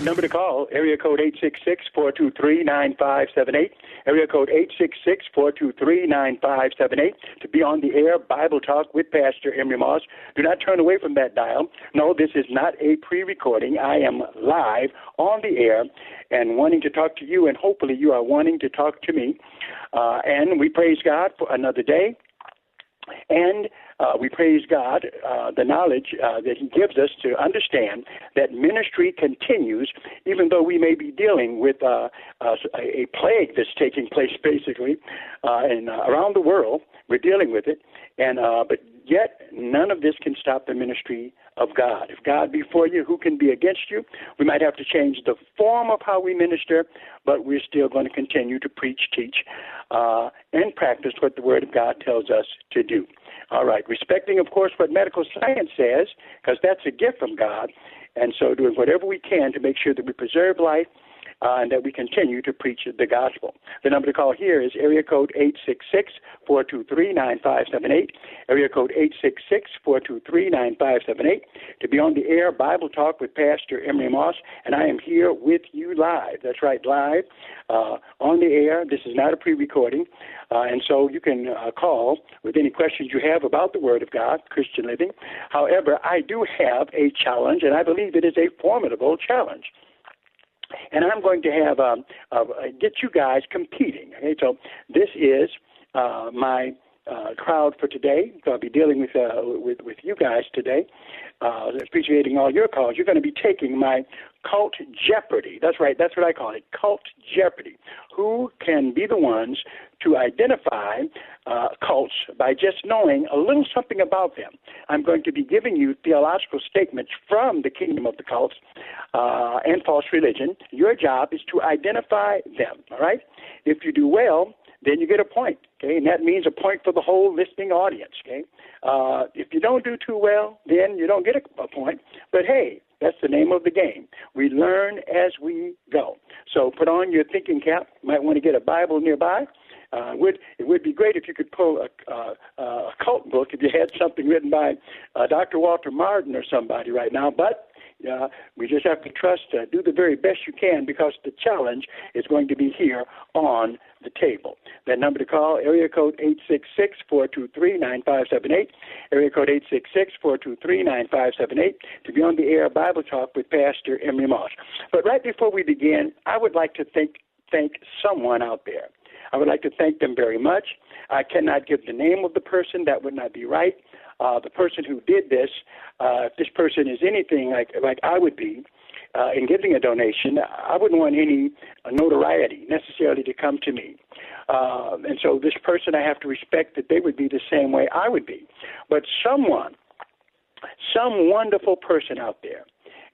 That number to call, area code 866-423-9578, area code 866-423-9578 to be on the air Bible Talk with Pastor Emery Moss. Do not turn away from that dial. No, this is not a pre-recording. I am live on the air and wanting to talk to you, and hopefully you are wanting to talk to me. Uh, and we praise God for another day. And uh, we praise God, uh, the knowledge uh, that He gives us to understand that ministry continues, even though we may be dealing with uh, uh, a plague that's taking place, basically, uh, and around the world. We're dealing with it, and but yet none of this can stop the ministry of God. If God be for you, who can be against you? We might have to change the form of how we minister, but we're still going to continue to preach, teach, uh, and practice what the Word of God tells us to do. All right, respecting, of course, what medical science says, because that's a gift from God, and so doing whatever we can to make sure that we preserve life uh, and that we continue to preach the gospel. The number to call here is area code 866-423-9578, area code 866-423-9578 to be on the air Bible Talk with Pastor Emery Moss, and I am here with you live. That's right, live uh, on the air. This is not a pre-recording, uh, and so you can uh, call with any questions you have about the Word of God, Christian living. However, I do have a challenge, and I believe it is a formidable challenge and I'm going to have um, uh, get you guys competing. Okay, so this is uh, my uh, crowd for today. So I'll be dealing with uh, with with you guys today, uh, appreciating all your calls. You're going to be taking my cult jeopardy. That's right. That's what I call it. Cult jeopardy. Who can be the ones to identify uh, cults by just knowing a little something about them? I'm going to be giving you theological statements from the kingdom of the cults uh, and false religion. Your job is to identify them. All right. If you do well, then you get a point. Okay, and that means a point for the whole listening audience. Okay, uh, if you don't do too well, then you don't get a, a point. But hey, that's the name of the game. We learn as we go. So put on your thinking cap. Might want to get a Bible nearby. Uh, would it would be great if you could pull a, uh, a cult book if you had something written by uh, Dr. Walter Martin or somebody right now. But uh, we just have to trust, uh, do the very best you can because the challenge is going to be here on the table. That number to call, area code 866-423-9578, area code 866-423-9578 to be on the air Bible Talk with Pastor Emery Moss. But right before we begin, I would like to thank, thank someone out there. I would like to thank them very much. I cannot give the name of the person, that would not be right uh, the person who did this, uh, if this person is anything like like I would be uh, in giving a donation, I wouldn't want any notoriety necessarily to come to me. Uh, and so this person, I have to respect that they would be the same way I would be. But someone, some wonderful person out there,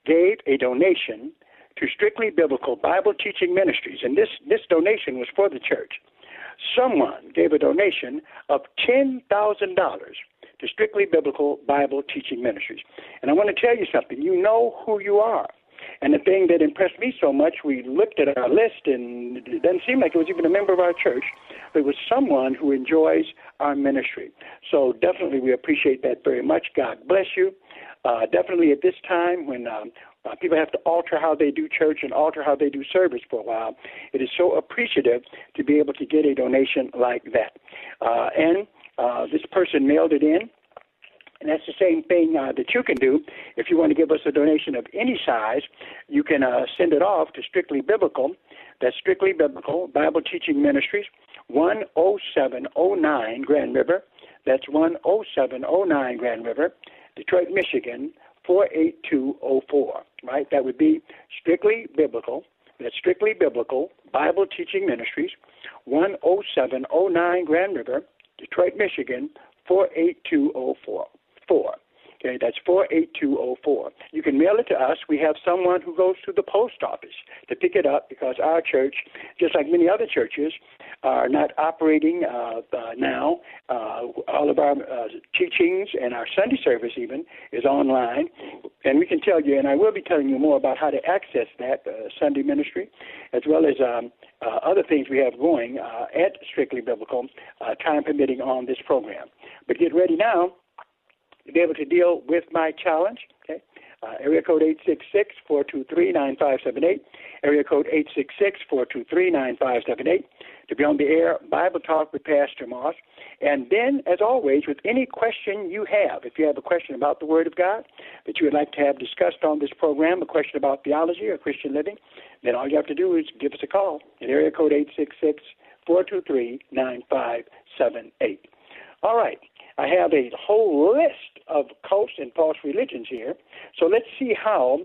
gave a donation to Strictly Biblical Bible Teaching Ministries, and this this donation was for the church. Someone gave a donation of ten thousand dollars to Strictly Biblical Bible Teaching Ministries. And I want to tell you something. You know who you are. And the thing that impressed me so much, we looked at our list, and it doesn't seem like it was even a member of our church. But it was someone who enjoys our ministry. So definitely, we appreciate that very much. God bless you. Uh, definitely at this time when um, uh, people have to alter how they do church and alter how they do service for a while. It is so appreciative to be able to get a donation like that. Uh, and uh, this person mailed it in. And that's the same thing uh, that you can do. If you want to give us a donation of any size, you can uh, send it off to Strictly Biblical. That's Strictly Biblical Bible Teaching Ministries, 10709 Grand River. That's 10709 Grand River, Detroit, Michigan, 48204. Right? That would be Strictly Biblical. That's Strictly Biblical Bible Teaching Ministries, 10709 Grand River, Detroit, Michigan, 48204 four. Oh Okay, that's 48204. You can mail it to us. We have someone who goes to the post office to pick it up because our church, just like many other churches, are not operating uh, uh, now. Uh, all of our uh, teachings and our Sunday service, even, is online. And we can tell you, and I will be telling you more about how to access that uh, Sunday ministry, as well as um, uh, other things we have going at Strictly Biblical, time permitting on this program. But get ready now to be able to deal with my challenge. Okay, uh, area code eight six six four two three nine five seven eight. Area code eight six six four two three nine five seven eight. To be on the air, Bible Talk with Pastor Moss. And then, as always, with any question you have, if you have a question about the Word of God that you would like to have discussed on this program, a question about theology or Christian living, then all you have to do is give us a call at area code eight six six four two three nine five seven eight. All right. I have a whole list of cults and false religions here. So let's see how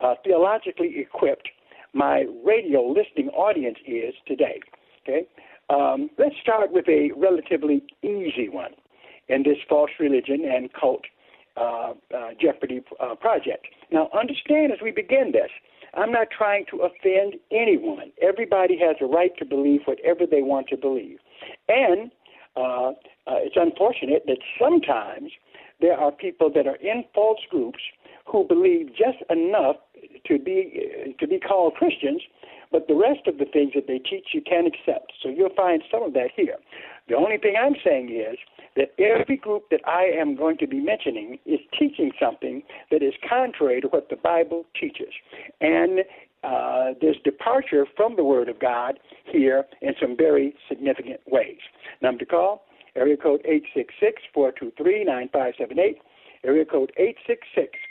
uh, theologically equipped my radio listening audience is today. Okay, um, let's start with a relatively easy one in this false religion and cult uh, uh, Jeopardy uh, project. Now, understand as we begin this, I'm not trying to offend anyone. Everybody has a right to believe whatever they want to believe, and uh, uh, it's unfortunate that sometimes there are people that are in false groups who believe just enough to be uh, to be called Christians, but the rest of the things that they teach you can't accept. So you'll find some of that here. The only thing I'm saying is that every group that I am going to be mentioning is teaching something that is contrary to what the Bible teaches. And uh, there's departure from the Word of God here in some very significant ways. Number to call, area code 866-423-9578, area code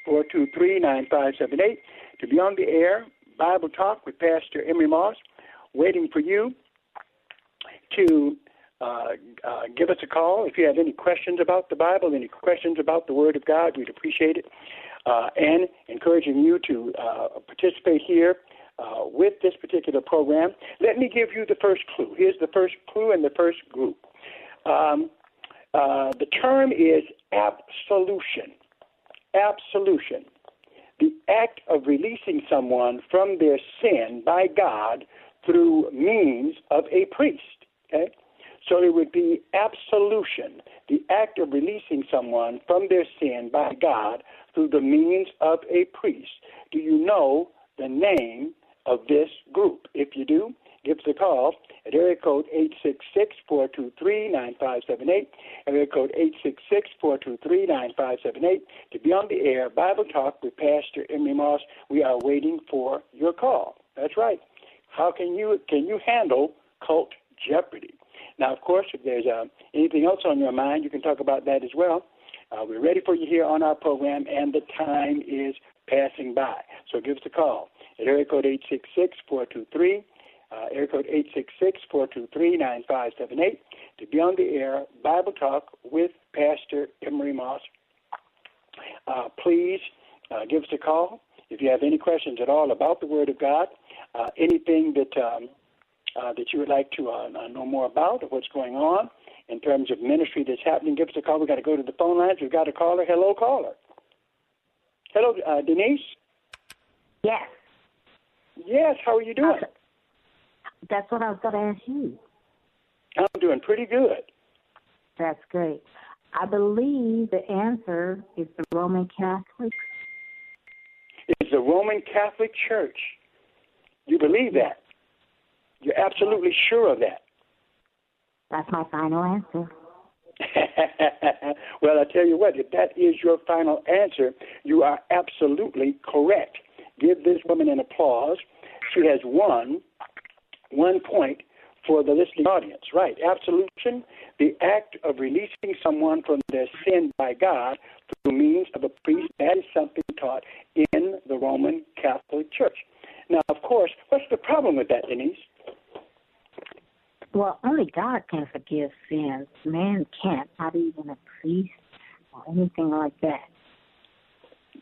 866-423-9578 to be on the air, Bible Talk with Pastor Emery Moss, waiting for you to uh, uh, give us a call if you have any questions about the Bible, any questions about the Word of God. We'd appreciate it. Uh, and encouraging you to uh, participate here uh, with this particular program. Let me give you the first clue. Here's the first clue and the first group. Um, uh, the term is absolution. Absolution. The act of releasing someone from their sin by God through means of a priest. Okay? So it would be absolution, the act of releasing someone from their sin by God through the means of a priest. Do you know the name of this group? If you do, give us a call at area code 866-423-9578, area code 866-423-9578 to be on the air, Bible Talk with Pastor Emery Moss. We are waiting for your call. That's right. How can you can you handle cult jeopardy? Now, of course, if there's uh, anything else on your mind, you can talk about that as well. Uh, we're ready for you here on our program, and the time is passing by. So give us a call at area code 866-423, uh, area code 866-423-9578 to be on the air, Bible Talk with Pastor Emery Moss. Uh, please uh, give us a call if you have any questions at all about the Word of God, uh, anything that um, uh, that you would like to uh, know more about or what's going on in terms of ministry that's happening, give us a call. We've got to go to the phone lines. We've got a caller. Hello, caller. Hello, uh, Denise? Yes. Yes, how are you doing? That's what I was going to ask you. I'm doing pretty good. That's great. I believe the answer is the Roman Catholic. It's the Roman Catholic Church. You believe that? You're absolutely sure of that. That's my final answer. well, I tell you what, if that is your final answer, you are absolutely correct. Give this woman an applause. She has won one point for the listening audience. Right. Absolution, the act of releasing someone from their sin by God through means of a priest, that is something taught in the Roman Catholic Church. Now, of course, what's the problem with that, Denise? Well, only God can forgive sins. Man can't, not even a priest or anything like that.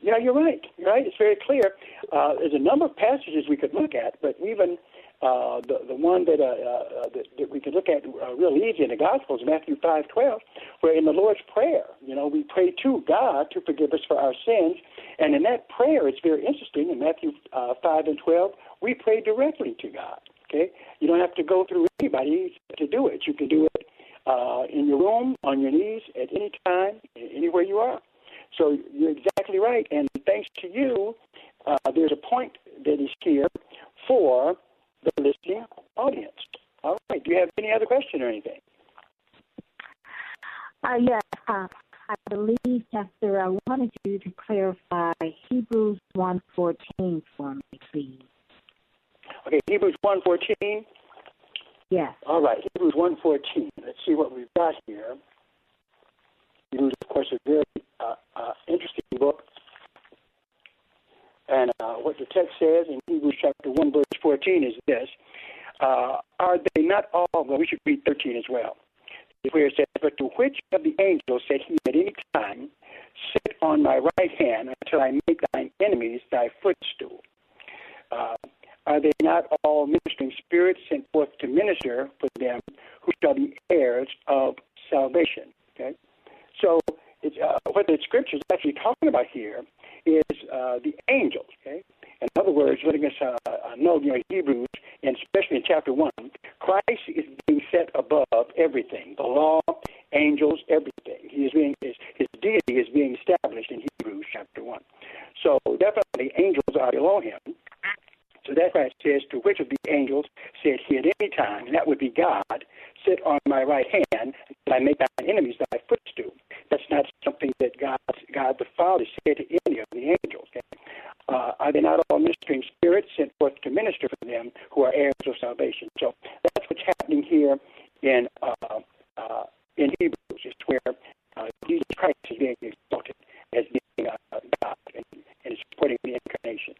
Yeah, you're right. You're right. It's very clear. Uh, there's a number of passages we could look at, but even uh, the the one that, uh, uh, that that we could look at uh, real easy in the Gospels, Matthew five twelve, where in the Lord's prayer, you know, we pray to God to forgive us for our sins, and in that prayer, it's very interesting. In Matthew uh, five and twelve, we pray directly to God. Okay, you don't have to go through anybody to do it. You can do it uh, in your room, on your knees, at any time, anywhere you are. So you're exactly right. And thanks to you, uh, there's a point that is here for the listening audience. All right. Do you have any other question or anything? Uh, yes. Uh, I believe, Pastor, I wanted you to clarify Hebrews 1.14 for me, please. Okay, Hebrews 1.14. Yes. All right, Hebrews 1.14. Let's see what we've got here. Hebrews, of course, a very uh, uh, interesting book. And uh, what the text says in Hebrews chapter 1, verse 14 is this uh, Are they not all, well, we should read 13 as well, where it says, But to which of the angels said he at any time, Sit on my right hand until I make thine enemies thy footstool? Are they not all ministering spirits sent forth to minister for them who shall be heirs of salvation? Okay? So it's, uh, what the scripture is actually talking about here is uh, the angels. Okay, in other words, letting us uh, know, you know, Hebrews, and especially in chapter one, Christ is being set above everything, the law, angels, everything. He is being his, his deity is being established in Hebrews chapter one. So definitely, angels are below him. So that's why it says, To which of the angels said he at any time, and that would be God, sit on my right hand, and I make thy enemies thy footstool. That's not something that God, God the Father said to any of the angels. Okay? Uh, are they not all ministering spirits sent forth to minister for them who are heirs of salvation? So that's what's happening here in uh, uh, in Hebrews, is where uh, Jesus Christ is being exalted as being uh, God and, and supporting the incarnation.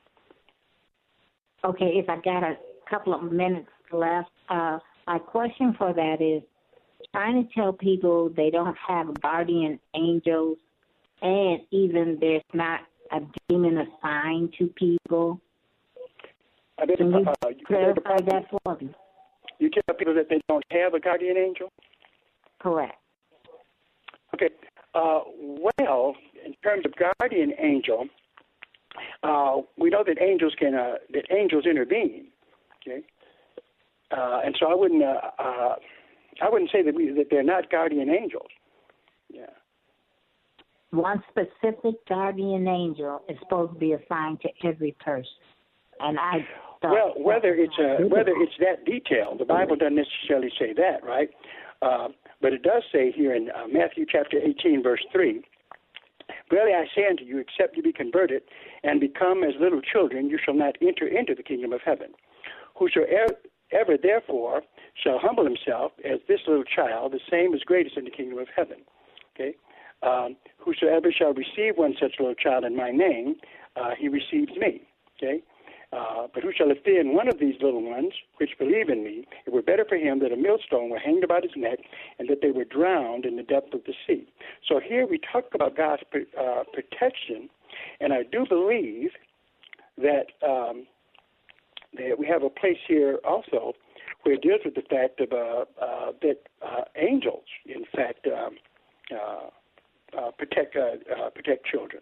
Okay, if I got a couple of minutes left, uh, my question for that is trying to tell people they don't have guardian angels and even there's not a demon assigned to people. I mean, Can you uh, you clarify that for me? You tell people that they don't have a guardian angel? Correct. Okay. Uh, well, in terms of guardian angel, uh, we know that angels can uh, that angels intervene. Okay, uh, and so I wouldn't uh, uh, I wouldn't say that we that they're not guardian angels. Yeah. One specific guardian angel is supposed to be assigned to every person, and I. thought Well, whether it's uh, not whether it's that detailed, the Bible doesn't necessarily say that, right? Uh, but it does say here in uh, Matthew chapter 18, verse 3, Verily I say unto you, except you be converted and become as little children, you shall not enter into the kingdom of heaven. Whosoever ever, therefore shall humble himself as this little child, the same is greatest in the kingdom of heaven. Okay? Um, whosoever shall receive one such little child in my name, uh, he receives me. Okay? Uh, but who shall offend one of these little ones which believe in me, it were better for him that a millstone were hanged about his neck and that they were drowned in the depth of the sea. So here we talk about God's uh, protection, and I do believe that um, that we have a place here also where it deals with the fact of uh, uh, that uh, angels, in fact, um, uh, uh, protect uh, uh, protect children.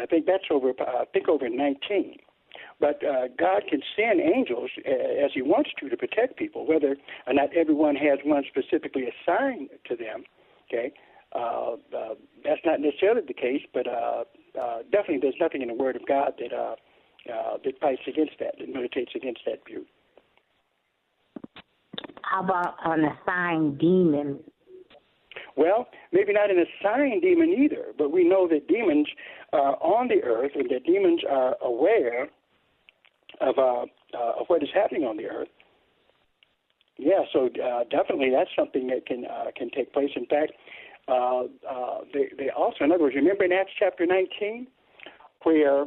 I think that's over. Uh, I think over 19. But uh, God can send angels uh, as He wants to to protect people, whether or not everyone has one specifically assigned to them. Okay, uh, uh, that's not necessarily the case, but uh, uh, definitely there's nothing in the Word of God that uh, uh, that fights against that, that militates against that view. How about an assigned demon? Well, maybe not an assigned demon either, but we know that demons are on the earth and that demons are aware of uh, uh, of what is happening on the earth. Yeah, so uh, definitely that's something that can uh, can take place. In fact, uh, uh, they, they also, in other words, remember in Acts chapter 19, where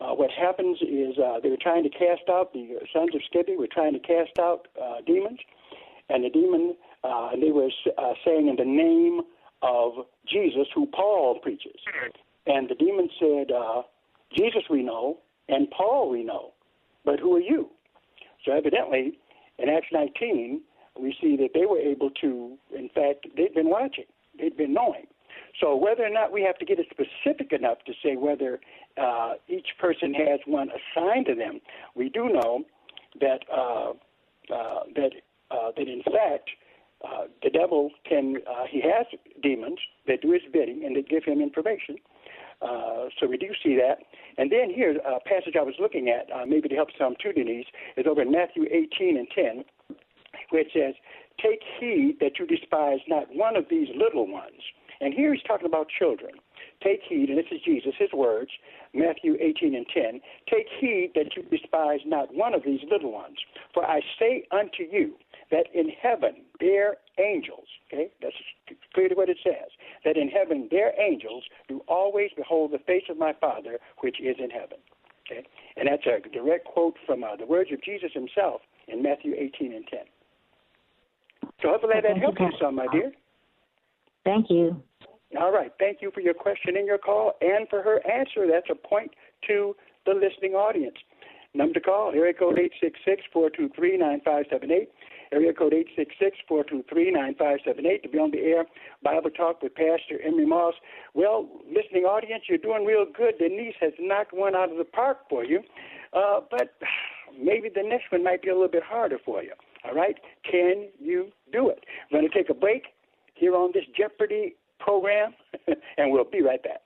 uh, what happens is uh, they were trying to cast out the sons of Sceva, were trying to cast out uh, demons, and the demon, uh, they were uh, saying in the name of Jesus, who Paul preaches, and the demon said, uh, "Jesus we know, and Paul we know, but who are you?" So evidently, in Acts 19, we see that they were able to, in fact, they'd been watching, they'd been knowing. So whether or not we have to get it specific enough to say whether uh, each person has one assigned to them, we do know that uh, uh, that uh, that in fact uh, the devil can uh, he has demons that do his bidding and that give him information. Uh, so we do see that. And then here, a passage I was looking at, uh, maybe to help some too, Denise, is over in Matthew 18 and 10, where it says, Take heed that you despise not one of these little ones. And here he's talking about children. Take heed, and this is Jesus, his words, Matthew 18 and 10. Take heed that you despise not one of these little ones. For I say unto you that in heaven their angels, okay, that's clearly what it says, that in heaven their angels do always behold the face of my Father which is in heaven. Okay? And that's a direct quote from uh, the words of Jesus himself in Matthew 18 and 10. So hopefully that helps you some, my dear. Thank you. All right. Thank you for your question and your call and for her answer. That's a point to the listening audience. Number to call, area code 866-423-9578. Area code 866-423-9578 to be on the air. Bible Talk with Pastor Emery Moss. Well, listening audience, you're doing real good. Denise has knocked one out of the park for you. Uh, but maybe the next one might be a little bit harder for you. All right? Can you do it? We're going to take a break here on this Jeopardy program, and we'll be right back.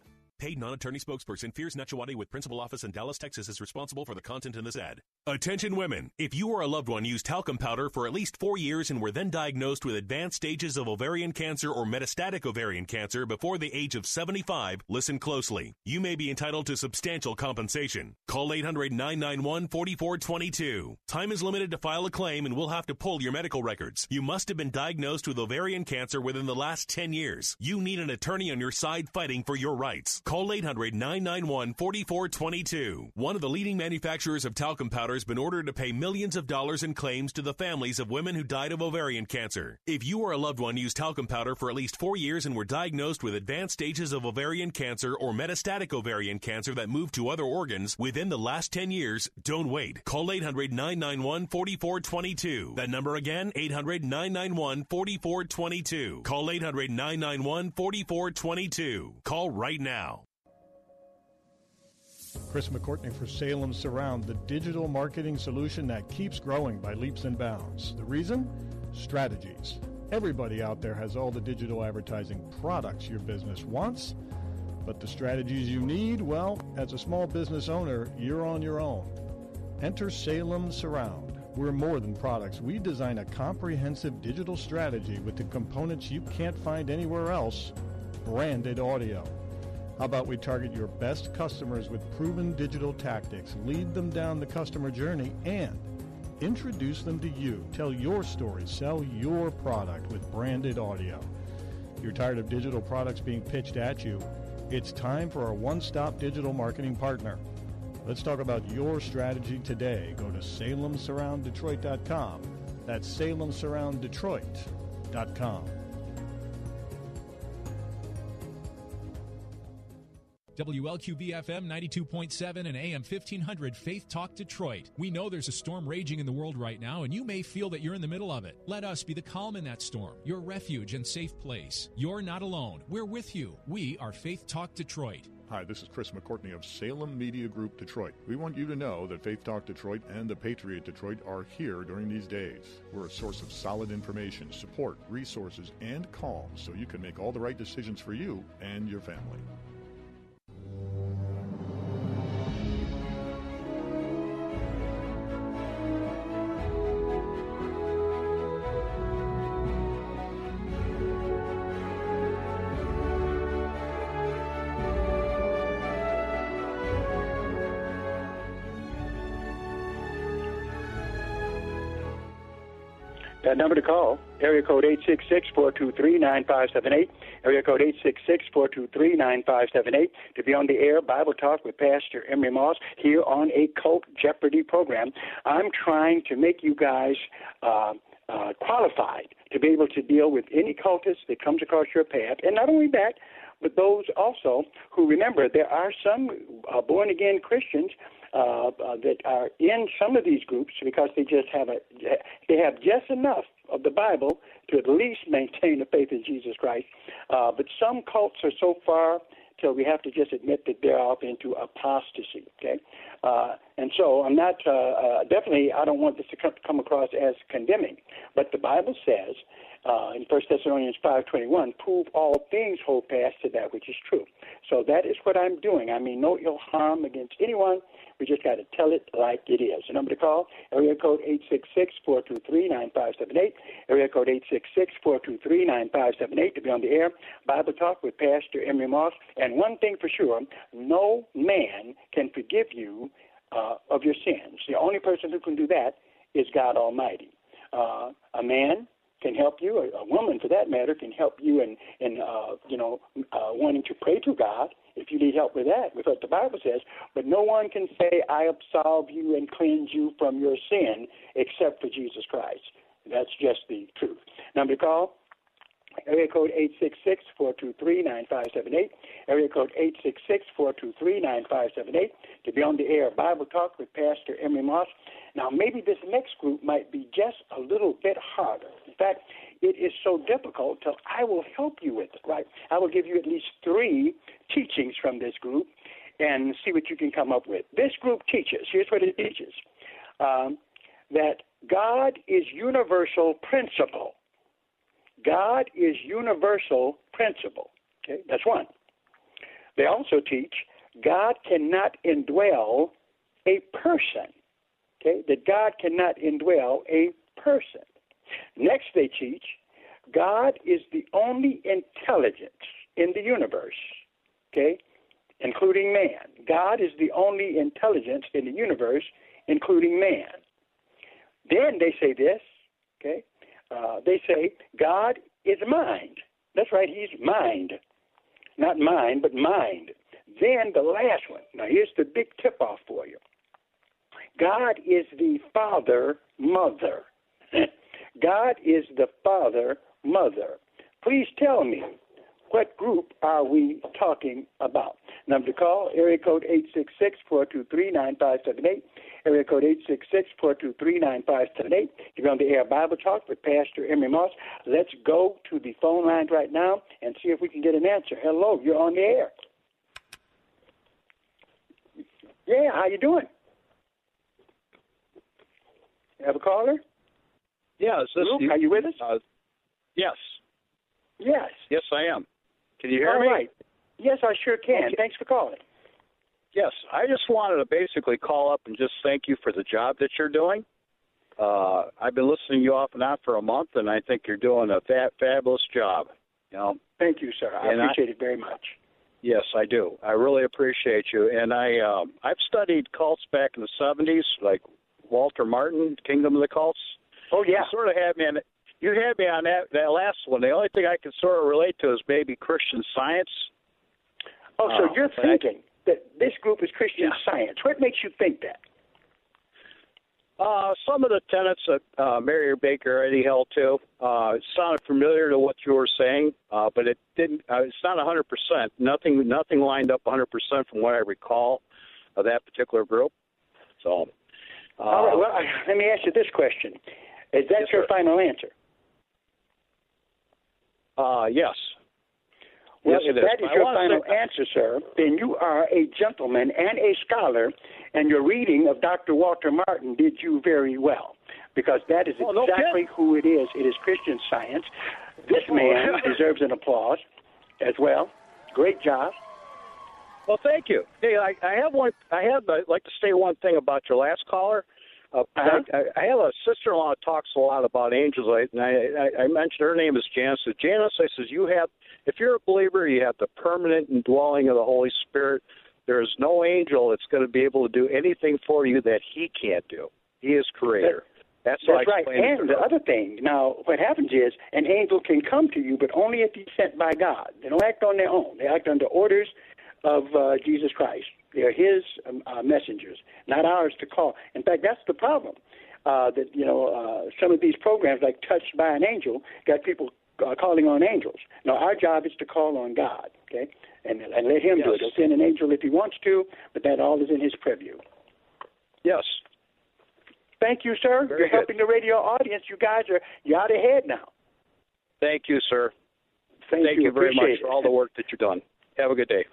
Paid non-attorney spokesperson Fears Nachawati with principal office in Dallas, Texas is responsible for the content in this ad. Attention women. If you or a loved one used talcum powder for at least four years and were then diagnosed with advanced stages of ovarian cancer or metastatic ovarian cancer before the age of 75, listen closely. You may be entitled to substantial compensation. Call 800-991-4422. Time is limited to file a claim and we'll have to pull your medical records. You must have been diagnosed with ovarian cancer within the last 10 years. You need an attorney on your side fighting for your rights. Call 800 991 4422. One of the leading manufacturers of talcum powder has been ordered to pay millions of dollars in claims to the families of women who died of ovarian cancer. If you or a loved one used talcum powder for at least four years and were diagnosed with advanced stages of ovarian cancer or metastatic ovarian cancer that moved to other organs within the last 10 years, don't wait. Call 800 991 4422. That number again, 800 991 4422. Call 800 991 4422. Call right now. Chris McCourtney for Salem Surround, the digital marketing solution that keeps growing by leaps and bounds. The reason? Strategies. Everybody out there has all the digital advertising products your business wants, but the strategies you need, well, as a small business owner, you're on your own. Enter Salem Surround. We're more than products. We design a comprehensive digital strategy with the components you can't find anywhere else branded audio. How about we target your best customers with proven digital tactics, lead them down the customer journey, and introduce them to you. Tell your story, sell your product with branded audio. You're tired of digital products being pitched at you? It's time for a one stop digital marketing partner. Let's talk about your strategy today. Go to salemsurrounddetroit.com. That's salemsurrounddetroit.com. WLQV FM 92.7 and AM 1500 Faith Talk Detroit. We know there's a storm raging in the world right now, and you may feel that you're in the middle of it. Let us be the calm in that storm, your refuge and safe place. You're not alone. We're with you. We are Faith Talk Detroit. Hi, this is Chris McCourtney of Salem Media Group Detroit. We want you to know that Faith Talk Detroit and the Patriot Detroit are here during these days. We're a source of solid information, support, resources, and calm so you can make all the right decisions for you and your family. Number to call, area code 866-423-9578, area code 866-423-9578, to be on the air Bible Talk with Pastor Emery Moss here on a Cult Jeopardy program. I'm trying to make you guys uh, uh, qualified to be able to deal with any cultist that comes across your path. And not only that, but those also who remember there are some uh, born again Christians uh, uh, that are in some of these groups because they just have a they have just enough of the Bible to at least maintain a faith in Jesus Christ. Uh, but some cults are so far till we have to just admit that they're off into apostasy. Okay, uh, and so I'm not uh, uh, definitely I don't want this to come, come across as condemning, but the Bible says uh, in 1 Thessalonians 5.21, prove all things hold fast to that which is true. So that is what I'm doing. I mean no ill harm against anyone. We just got to tell it like it is. The number to call, area code 866-423-9578, area code 866-423-9578 to be on the air. Bible Talk with Pastor Emery Moss. And one thing for sure, no man can forgive you uh, of your sins. The only person who can do that is God Almighty. Uh, a man can help you, a, a woman for that matter can help you in in uh, you know uh, wanting to pray to God if you need help with that, with what the Bible says. But no one can say, "I absolve you and cleanse you from your sin," except for Jesus Christ. That's just the truth. Number to call. Area code 866-423-9578. Area code 866-423-9578 to be on the air. Bible Talk with Pastor Emery Moss. Now, maybe this next group might be just a little bit harder. In fact, it is so difficult till I will help you with it, right? I will give you at least three teachings from this group and see what you can come up with. This group teaches, here's what it teaches, um, that God is universal principle. God is universal principle. Okay, that's one. They also teach God cannot indwell a person. Okay, that God cannot indwell a person. Next, they teach God is the only intelligence in the universe. Okay, including man. God is the only intelligence in the universe, including man. Then they say this. Okay, uh, they say God is mind. That's right, He's mind. Not mind, but mind. Then the last one. Now, here's the big tip off for you God is the father, mother. God is the father, mother. Please tell me, what group are we talking about? Number to call, area code 866-423-9578, area code 866-423-9578. You're on the air Bible Talk with Pastor Emery Moss. Let's go to the phone lines right now and see if we can get an answer. Hello, you're on the air. Yeah, how you doing? Have a caller? Yeah, is this Luke, you? are you with us? Uh, yes. Yes. Yes, I am. Can you hear All me? right. Yes, I sure can. Okay. Thanks for calling. Yes, I just wanted to basically call up and just thank you for the job that you're doing. Uh, I've been listening to you off and on for a month, and I think you're doing a fa- fabulous job. You know, Thank you, sir. I And I- appreciate it very much. yes, I do. I really appreciate you. And I, um, I've studied cults back in the '70s, like Walter Martin, Kingdom of the Cults. Oh yeah. You sort of had me on. You had me on that that last one. The only thing I can sort of relate to is maybe Christian Science. Oh, so Oh, you're but I- thinking that this group is Christian Yeah. Science. What makes you think that? Uh, some of the tenants that uh, Mary Baker Eddy held to uh, sounded familiar to what you were saying, uh, but it didn't. Uh, it's not 100 percent. Nothing, nothing lined up 100 percent from what I recall of that particular group. So, uh, all right. Well, I, let me ask you this question: Is that Yes, your sir. final answer? uh, yes. Well, yes, if that is I your final answer, sir, then you are a gentleman and a scholar, and your reading of Dr. Walter Martin did you very well, because that is Oh, no exactly who it is. It is Christian Science. This man deserves an applause as well. Great job. Well, thank you. Hey, I, I have one. I have. I'd like to say one thing about your last caller. Uh, Uh-huh. I, I have a sister-in-law that talks a lot about angels, I- and I, I, I mentioned her name is Janice. So Janice, I says you have, if you're a believer, you have the permanent indwelling of the Holy Spirit. There is no angel that's going to be able to do anything for you that he can't do. He is creator. That's, what That's I right. explained And the other thing, now, what happens is an angel can come to you, but only if he's sent by God. They don't act on their own. They act under orders of uh, Jesus Christ. They're his um, uh, messengers, not ours to call. In fact, that's the problem. Uh, that you know, uh, some of these programs, like Touched by an Angel, got people uh, calling on angels. Now, our job is to call on God, okay, and and let Him do it. He'll send an angel if He wants to, but that all is in His purview. Yes. Thank you, sir. Very You're good. helping the radio audience. You guys are you're out ahead now. Thank you, sir. Thank, you, very much Appreciate for all the work that you've done. Have a good day.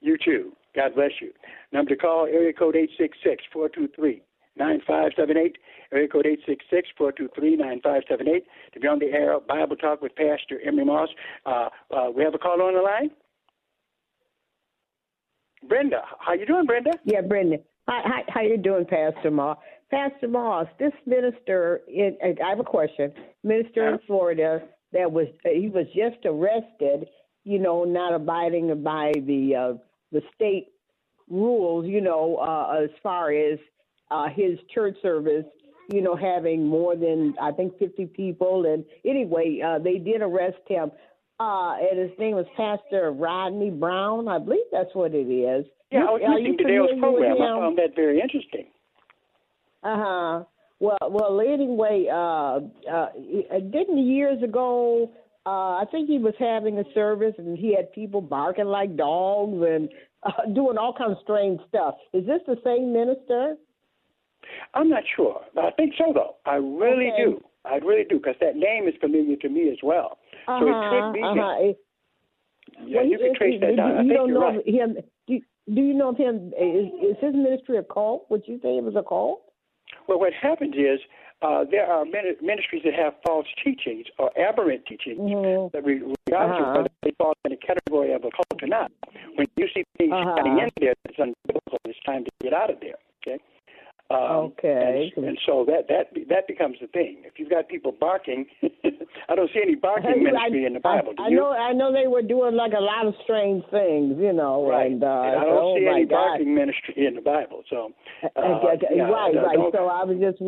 You too. God bless you. Number to call, area code 866-423-9578. Area code 866-423-9578. To be on the air, Bible Talk with Pastor Emery Moss. Uh, uh, we have a caller on the line? Brenda. How you doing, Brenda? Yeah, Brenda. Hi, hi, how you doing, Pastor Moss? Pastor Moss, this minister, in, I have a question. Minister in Florida that was he was just arrested, you know, not abiding by the uh, the state rules, you know, uh, as far as uh, his church service, you know, having more than I think 50 people. And anyway, uh, they did arrest him. Uh, and his name was Pastor Rodney Browne. I believe that's what it is. Yeah, You- I was listening to Dale's program. I found that very interesting. Uh huh. Well, well. Anyway, uh, uh, didn't years ago? Uh, I think he was having a service and he had people barking like dogs and uh, doing all kinds of strange stuff. Is this the same minister? I'm not sure, but I think so, though. I really Okay. do. I really do, because that name is familiar to me as well. So it could be him. Uh-huh. Yeah, Well, you can trace he- that do down. I You think don't you're know right. him. Do, do you know of him? Is, is his ministry a cult? Would you say it was a cult? Well, what happens is uh, there are mini- ministries that have false teachings or aberrant teachings that, re- regardless Uh-huh. of whether they fall in the category of a cult or not, when you see things Uh-huh. in there that's unbiblical, it's time to get out of there. Okay. Um, Okay. And, and so that that that becomes the thing. If you've got people barking, I don't see any barking I- ministry in the Bible. I, do I you? know. I know they were doing like a lot of strange things, you know. Right. And, uh, And I don't oh see any God. barking ministry in the Bible. So, uh, yeah, right, uh, right. So I was just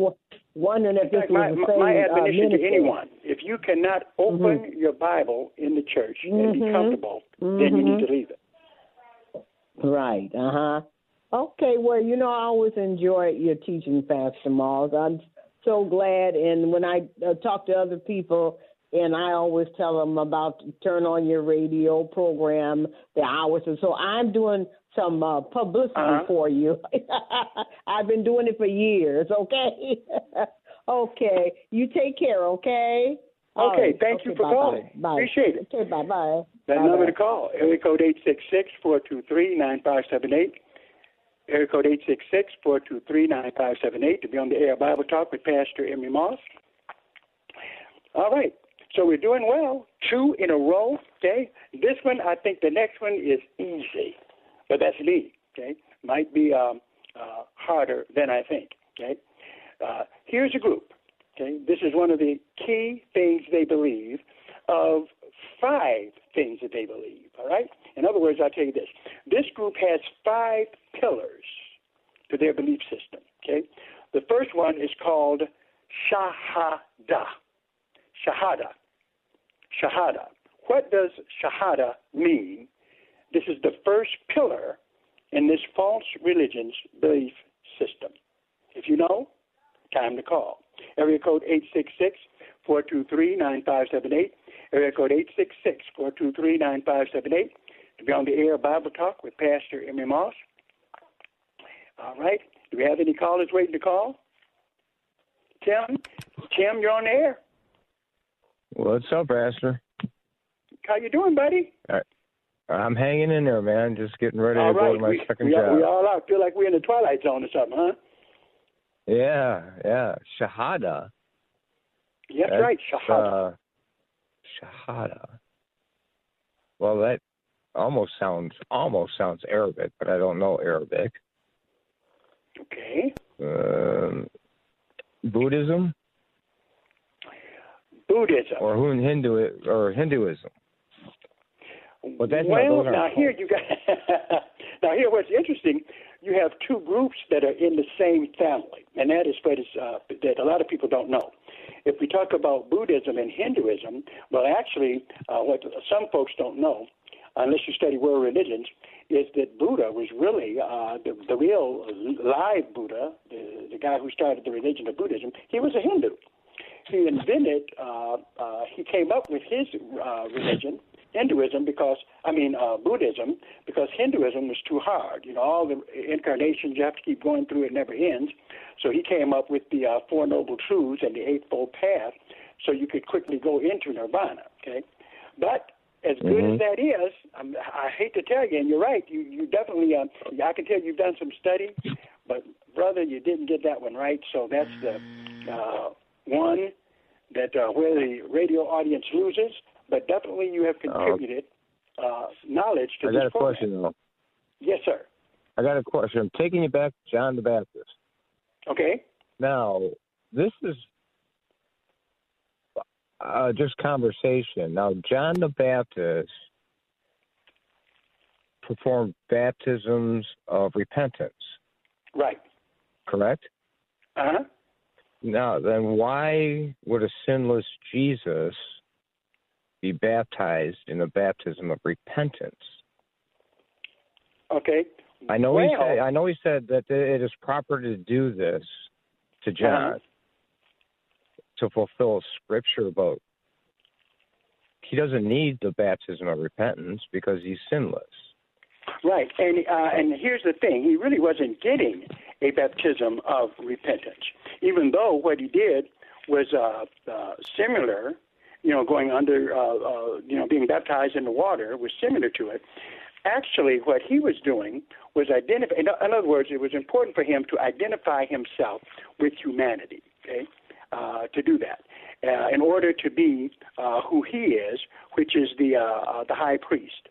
wondering if this fact, was my, the same my uh, admonition to anyone: if you cannot open your Bible in the church and be Mhm. comfortable, then you need Mhm. to leave it. Right. Uh huh. Okay, well, you know, I always enjoy your teaching, Pastor Moss. I'm so glad. And when I uh, talk to other people, and I always tell them about turn on your radio program, the hours. And so I'm doing some uh, publicity uh-huh. for you. I've been doing it for years, okay? okay. You take care, okay? Okay, right. thank okay, you for bye calling. Bye. Appreciate it. Okay, bye bye. That bye number to call, area code 866 423 9578. Area code eight six six four two three nine five seven eight to be on the air Bible Talk with Pastor Emery Moss. All right. So we're doing well. Two in a row. Okay. This one, I think the next one is easy, but that's me. Okay. Might be um, uh, harder than I think. Okay. Uh, here's a group. Okay. This is one of the key things they believe of five things that they believe. All right. In other words, I'll tell you this. This group has five pillars to their belief system. Okay. The first one is called Shahada. Shahada. Shahada. What does Shahada mean? This is the first pillar in this false religion's belief system. If you know, time to call. Area code 866 423 9578. Area code 866 423 9578 to be on the air Bible Talk with Pastor Emery Moss. All right. Do we have any callers waiting to call? Tim? Tim, you're on the air. What's up, Pastor? How you doing, buddy? I'm hanging in there, man. Just getting ready all to right. go to my we, second we, job. we all out. Feel like we're in the twilight zone or something, huh? Yeah, yeah. Shahada. That's, That's, right. Shahada. Uh, shahada. Well, that almost sounds almost sounds Arabic, but I don't know Arabic. Okay. Um, Buddhism Buddhism. or Hindu or Hinduism. But that's not- well, aren't now here you got. now here, what's interesting, you have two groups that are in the same family, and that is what is uh, that a lot of people don't know. If we talk about Buddhism and Hinduism, well, actually, uh, what some folks don't know, unless you study world religions, is that Buddha was really uh, the, the real live Buddha, the, the guy who started the religion of Buddhism. He was a Hindu. He invented, uh, uh, he came up with his uh, religion, Hinduism, because, I mean, uh, Buddhism, because Hinduism was too hard. You know, all the incarnations, you have to keep going through, it never ends. So he came up with the uh, Four Noble Truths and the Eightfold Path so you could quickly go into nirvana, okay? But as good Mhm. as that is, I'm, I hate to tell you, and you're right, you, you definitely, uh, I can tell you've done some study, but brother, you didn't get that one right. So that's the uh, one that uh, where the radio audience loses, but definitely you have contributed uh, knowledge to I this got a program. question though. Yes, sir. I got a question. I'm taking you back to John the Baptist. Okay. Now, this is uh, just conversation. Now, John the Baptist performed baptisms of repentance, Right. correct? Uh huh. Now, then why would a sinless Jesus be baptized in a baptism of repentance? Okay. I know he said. I know he said that it is proper to do this to John Uh-huh. To fulfill Scripture about. He doesn't need the baptism of repentance because he's sinless. Right, and uh, and here's the thing: he really wasn't getting a baptism of repentance, even though what he did was uh, uh, similar. You know, going under, uh, uh, you know, being baptized in the water was similar to it. Actually, what he was doing was identify. In, in other words, it was important for him to identify himself with humanity. Okay, uh, to do that, uh, in order to be uh, who he is, which is the uh, uh, the high priest.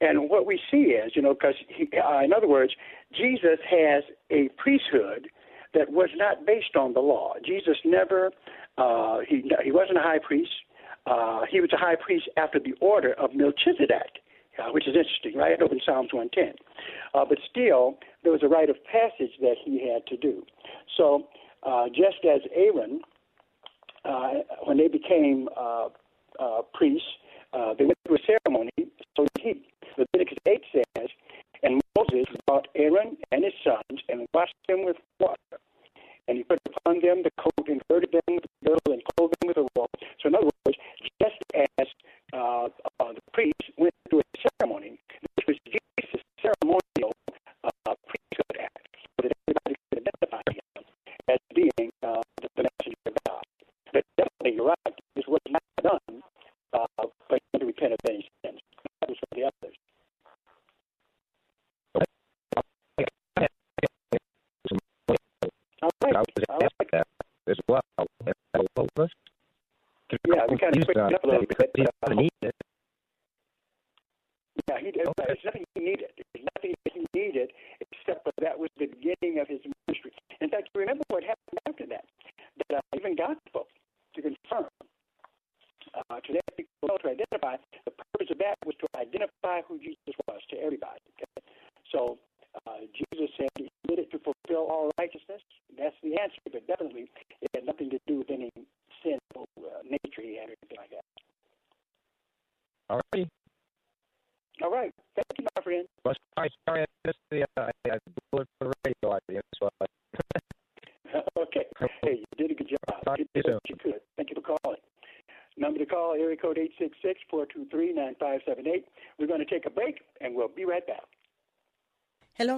And what we see is, you know, because uh, in other words, Jesus has a priesthood that was not based on the law. Jesus never, uh, he he wasn't a high priest. Uh, he was a high priest after the order of Melchizedek, uh, which is interesting, right? In Psalms 110. Uh, but still, there was a rite of passage that he had to do. So, uh, just as Aaron, uh, when they became uh, uh, priests, uh, they went through a ceremony, so he. Leviticus 8 says, And Moses brought Aaron and his sons and washed them with water. And he put upon them the coat and girded them with the girdle and clothed them with a robe. So, in other words, just as uh, uh, the priests went through a ceremony, this was Jesus' ceremonial uh, priesthood act, so that everybody could identify him as being uh, the, the messenger of God. But definitely, you're right. This was not done uh, for him to repent of any sins. That was for the others. All right. I was asked that as well. Yeah, we kind of quicked it up a little bit. He But, uh, doesn't need it. Yeah, he did. There's nothing he needed. There's nothing that he needed except for that was the beginning of his ministry. In fact, remember what happened after that? That uh, even gospel to confirm uh, to let people know to identify. The purpose of that was to identify who Jesus was to everybody. Okay? So uh, Jesus said he did it to fulfill all righteousness. That's the answer, but definitely it had nothing to do with any sinful uh, nature he had or anything like that. All right. All right. Thank you, my friend. Well, sorry, sorry, I missed the, uh, I, I blew it for the radio audience. So, okay. Hey, you. You could. Thank you for calling. Number to call, area code 866-423-9578. We're going to take a break, and we'll be right back. Hello,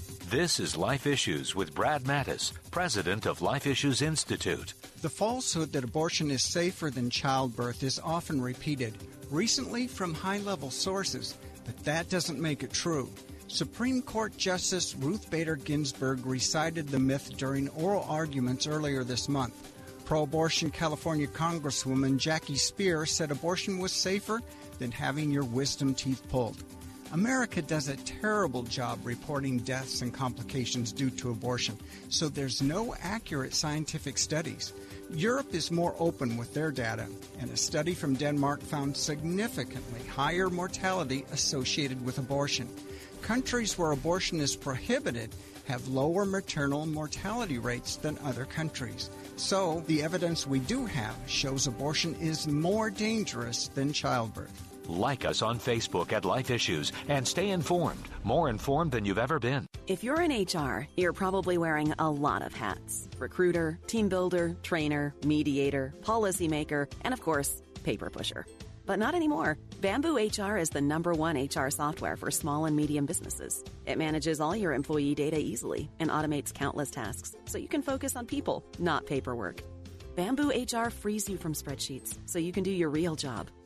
This is Life Issues with Brad Mattes, president of Life Issues Institute. The falsehood that abortion is safer than childbirth is often repeated, recently from high level sources, but that doesn't make it true. Supreme Court Justice Ruth Bader Ginsburg recited the myth during oral arguments earlier this month. Pro abortion California Congresswoman Jackie Speier said abortion was safer than having your wisdom teeth pulled. America does a terrible job reporting deaths and complications due to abortion, so there's no accurate scientific studies. Europe is more open with their data, and a study from Denmark found significantly higher mortality associated with abortion. Countries where abortion is prohibited have lower maternal mortality rates than other countries. So, the evidence we do have shows abortion is more dangerous than childbirth. Like us on Facebook at Life Issues and stay informed, more informed than you've ever been. If you're in HR, you're probably wearing a lot of hats recruiter, team builder, trainer, mediator, policymaker, and of course, paper pusher. But not anymore. Bamboo HR is the number one HR software for small and medium businesses. It manages all your employee data easily and automates countless tasks so you can focus on people, not paperwork. Bamboo HR frees you from spreadsheets so you can do your real job,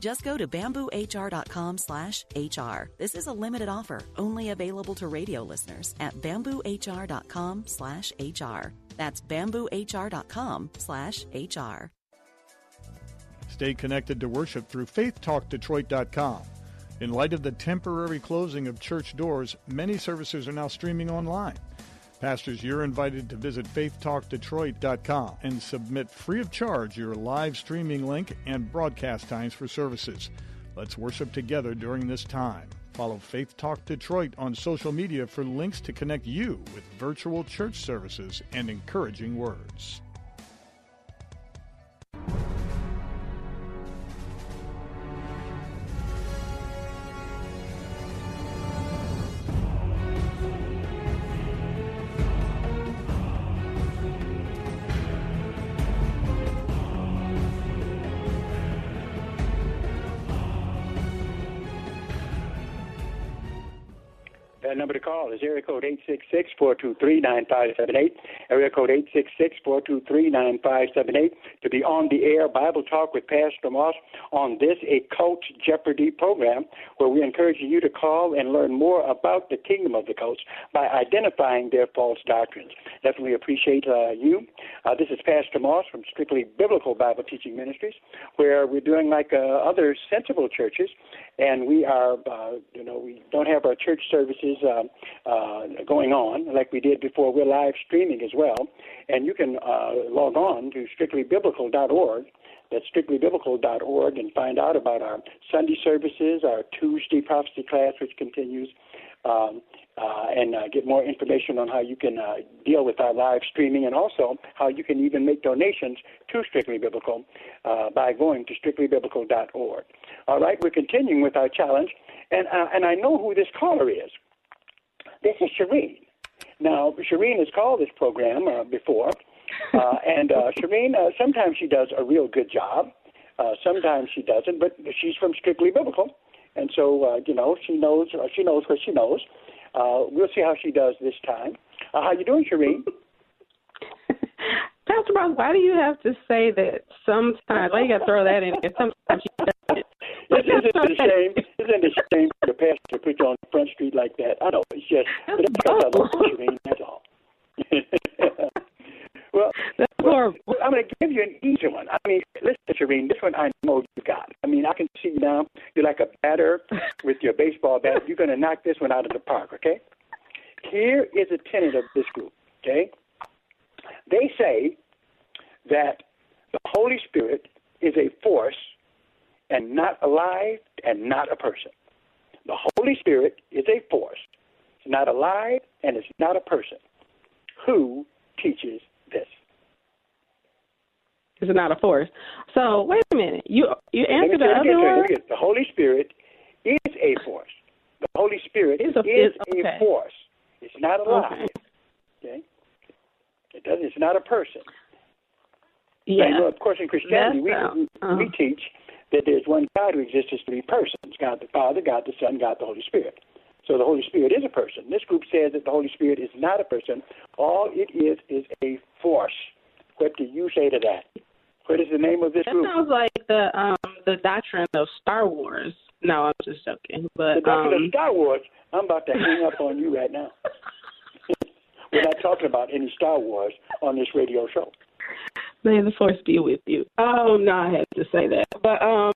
Just go to bamboohr.com slash HR. This is a limited offer, only available to radio listeners at bamboohr.com slash HR. That's bamboohr.com slash HR. Stay connected to worship through faithtalkdetroit.com. In light of the temporary closing of church doors, many services are now streaming online. Pastors, you're invited to visit faithtalkdetroit.com and submit free of charge your live streaming link and broadcast times for services. Let's worship together during this time. Follow Faith Talk Detroit on social media for links to connect you with virtual church services and encouraging words. Call is area code 866-423-9578, area code 866-423-9578 to be on the air Bible Talk with Pastor Moss on this A Cult Jeopardy program where we're encouraging you to call and learn more about the kingdom of the cults by identifying their false doctrines. Definitely appreciate uh, you. Uh, this is Pastor Moss from Strictly Biblical Bible Teaching Ministries where we're doing like uh, other sensible churches and we are, uh, you know, we don't have our church services uh, uh, going on like we did before. We're live streaming as well, and you can uh, log on to strictlybiblical.org. That's strictlybiblical.org and find out about our Sunday services, our Tuesday prophecy class, which continues, um, uh, and uh, get more information on how you can uh, deal with our live streaming and also how you can even make donations to Strictly Biblical uh, by going to strictlybiblical.org. All right, we're continuing with our challenge, and, uh, and I know who this caller is. This is Shireen. Now, Shireen has called this program uh, before, uh, and uh, Shireen, uh, sometimes she does a real good job, uh, sometimes she doesn't, but she's from Strictly Biblical, and so uh, you know she knows uh, she knows what she knows. Uh, we'll see how she does this time. Uh, how you doing, Shireen? Pastor Ross, why do you have to say that sometimes? Why you got to throw that in? Sometimes she doesn't. Isn't it a shame? Isn't it a shame for the pastor to put you on front street like that? I know it's just, but that's because I love you, Shereen. That's all. well, well, I'm going to give you an easy one. I mean, listen, Shereen, this one I know you got. I mean, I can see you now. You're like a batter with your baseball bat. You're going to knock this one out of the park, okay? Here is a tenet of this group, okay? They say that the Holy Spirit is a force and not alive and not a person. The Holy Spirit is a force. It's not alive and it's not a person. Who teaches this? It's not a force. So wait a minute. You you answered the other one. The Holy Spirit is a force. The Holy Spirit is a, is okay. a force. It's not alive. Okay. okay. It doesn't. It's not a person. Yeah. Now, you know, of course, in Christianity, we, That's, we, uh, we teach that there's one God who exists as three persons God the Father, God the Son, God the Holy Spirit. So the Holy Spirit is a person. This group says that the Holy Spirit is not a person. All it is is a force. What do you say to that? What is the name of this That group? sounds like the um the doctrine of Star Wars. No, I'm just joking. But the doctrine um, of Star Wars. I'm about to hang up on you right now. We're not talking about any Star Wars on this radio show. May the force be with you. Oh no, I had to say that. But um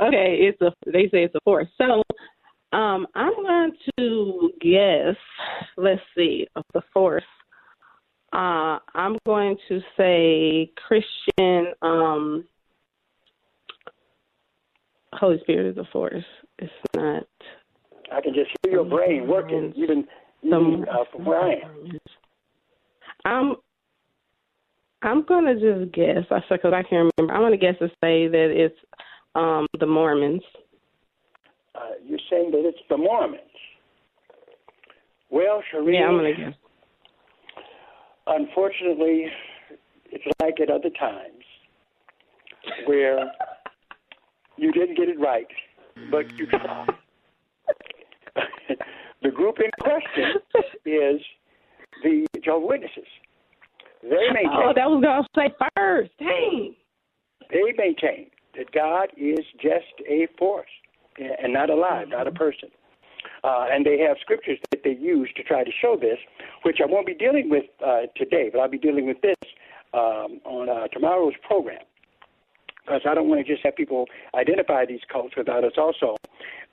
okay, it's a they say it's a force. So um I'm going to guess let's see, of the force. Uh I'm going to say Christian um Holy Spirit is a force. It's not I can just hear your brain working, even even uh, from where I am. I'm I'm gonna just guess. I said because I can't remember. I'm gonna guess to say that it's um the Mormons. Uh, you're saying that it's the Mormons. Well, Shereen, Yeah, I'm gonna guess. unfortunately, it's like at other times where you didn't get it right, but you tried. the group in question is the Jehovah's Witnesses. They maintain. Oh, that was gonna say first. Dang. They maintain that God is just a force and not alive, not a person. Uh, and they have scriptures that they use to try to show this, which I won't be dealing with uh, today, but I'll be dealing with this um, on uh, tomorrow's program. Because I don't want to just have people identify these cults without us also,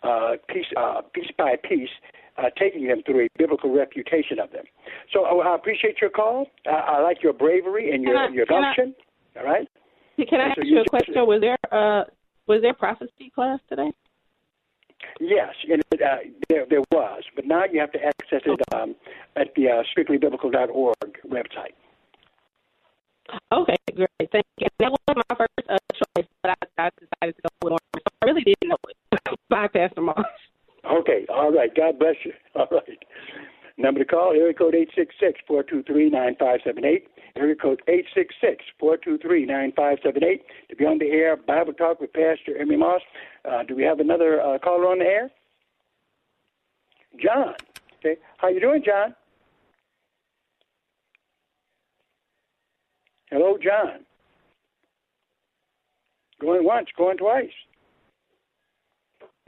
uh, piece, uh, piece by piece, uh, taking them through a biblical refutation of them. So uh, I appreciate your call. I, I like your bravery and your, I- your gumption. All right? Can I ask you a question? Was there uh was there prophecy class today? Yes, and it, uh, there, there was, but now you have to access it um, at the uh, strictlybiblical.org website. Okay, great. Thank you. That was my first uh, choice, but I, I decided to go with Mormon. So I really didn't know it. Bye, Pastor Moss. Okay, all right. God bless you. All right. Number to call, area code 866-423-9578. Area code 866-423-9578. To be on the air, Bible Talk with Pastor Emery Moss. Uh, do we have another uh, caller on the air? John. Okay. How you doing, John? Hello, John. Going once, going twice.